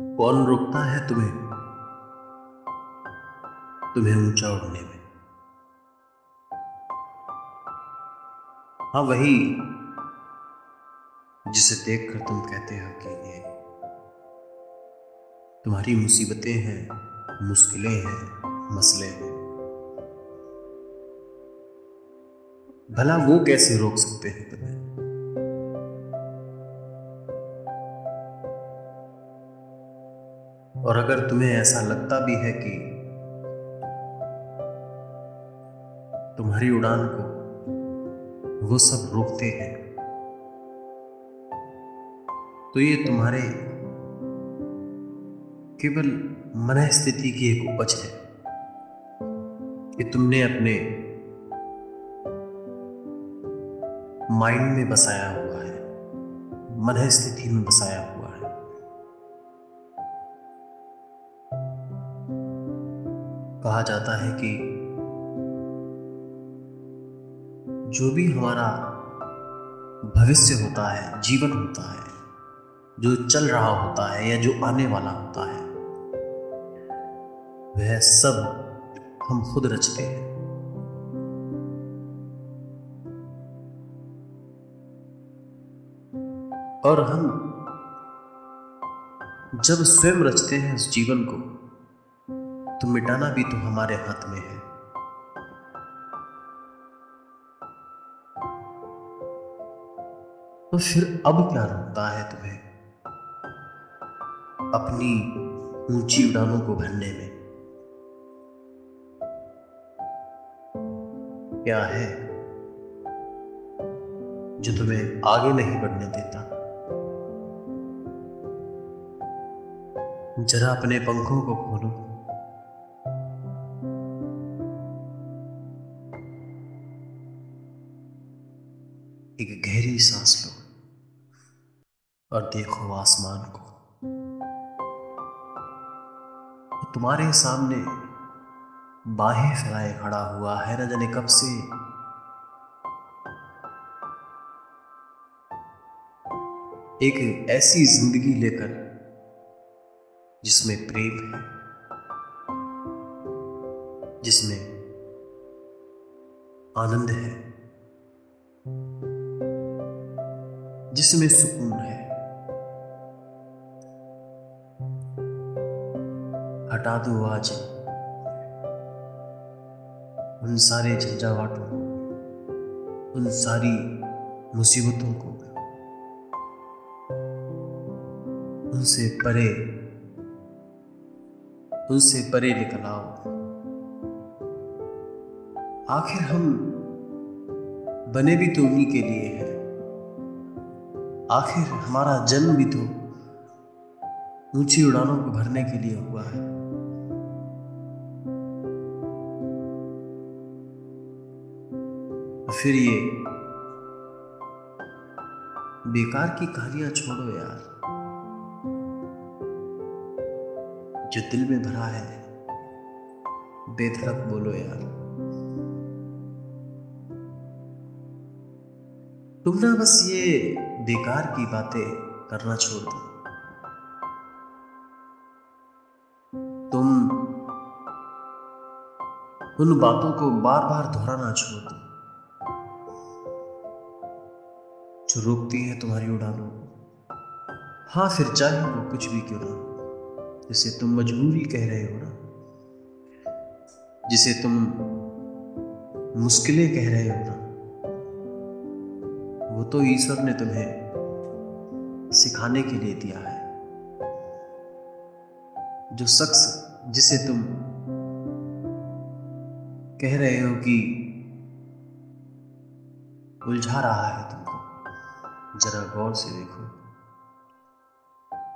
कौन रोकता है तुम्हें? तुम्हें ऊँचा उड़ने में। हाँ वही जिसे देखकर तुम कहते हो कि ये तुम्हारी मुसीबतें हैं, मुश्किलें हैं, मसले हैं। भला वो कैसे रोक सकते हैं तुम्हें? और अगर तुम्हें ऐसा लगता भी है कि तुम्हारी उड़ान को वो सब रोकते हैं तो ये तुम्हारे केवल मन स्थिति की एक उपज है कि तुमने अपने माइंड में बसाया हुआ है मन स्थिति में बसाया हुआ कहा जाता है कि जो भी हमारा भविष्य होता है, जीवन होता है, जो चल रहा होता है या जो आने वाला होता है, वह सब हम खुद रचते हैं। और हम जब स्वयं रचते हैं उस जीवन को तो मिटाना भी तो हमारे हाथ में है। तो फिर अब क्या रोकता है तुम्हें? अपनी ऊँची उड़ानों को भरने में। क्या है जो तुम्हें आगे नहीं बढ़ने देता? जरा अपने पंखों को खोलो। एक गहरी सांस लो और देखो आसमान को। तुम्हारे सामने बाहें फैलाए खड़ा हुआ है न जाने कब से। एक ऐसी ज़िंदगी लेकर जिसमें प्रेम है, जिसमें आनंद है। जिसमें सुकून है। हटा दो आज। उन सारे झंझावाटों को, उन सारी मुसीबतों को, उनसे परे उनसे परे निकल आओ आखिर हम बने भी तो उन्हीं के लिए हैं। आखिर हमारा जन्म भी तो ऊँची उड़ानों को भरने के लिए हुआ है। फिर ये बेकार की कहानियाँ छोड़ो यार। जो दिल में भरा है, बेधड़क बोलो यार। तुम ना बस ये बेकार की बातें करना छोड़ दो। तुम उन बातों को बार बार दोहराना छोड़ दो। जो रोकती है तुम्हारी उड़ानों को। हाँ फिर चाहे वो कुछ भी क्यों ना जिसे तुम मजबूरी कह रहे हो ना। जिसे तुम मुश्किलें कह रहे हो ना। वो तो ईश्वर ने तुम्हें सिखाने के लिए दिया है। जो शख्स जिसे तुम कह रहे हो कि उलझा रहा है तुमको, जरा गौर से देखो।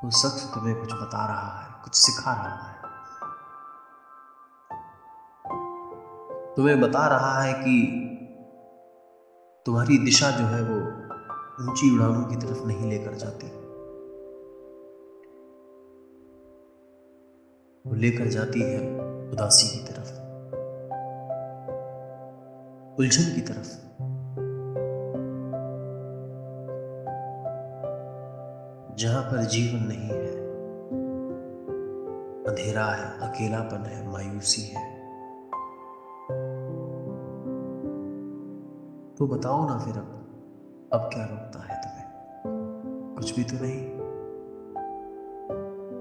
वो शख्स तुम्हें कुछ बता रहा है, कुछ सिखा रहा है। तुम्हें बता रहा है कि तुम्हारी दिशा जो है वो ऊँची उड़ानों की तरफ़ नहीं लेकर जाती। वो लेकर जाती है उदासी की तरफ़, उलझन की तरफ़। जहाँ पर जीवन नहीं है, अंधेरा है, अकेलापन है, मायूसी है। तो बताओ ना फिर अब अब क्या रोकता है तुम्हें? कुछ भी तो नहीं।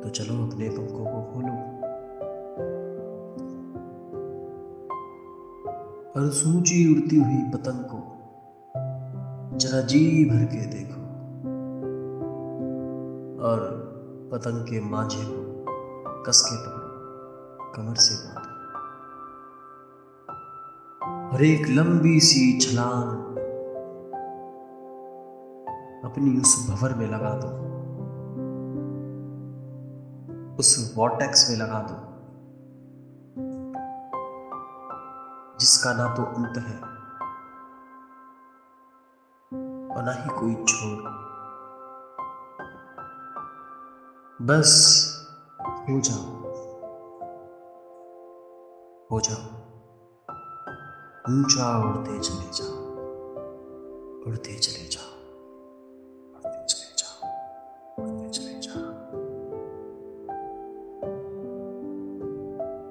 तो चलो अपने पंखों को खोलो। और सूची उड़ती हुई पतंग को जरा जी भर के देखो। और पतंग के मांझे को कस के पकड़ो, कमर से बांधो। और एक लंबी सी छलांग अपनी उस भवर में लगा दो। उस वॉटेक्स में लगा दो, जिसका ना तो अंत है और ना ही कोई छोर। बस हो जाओ। हो जाओ। ऊँचा उड़ते चले जाओ। उड़ते चले जाओ।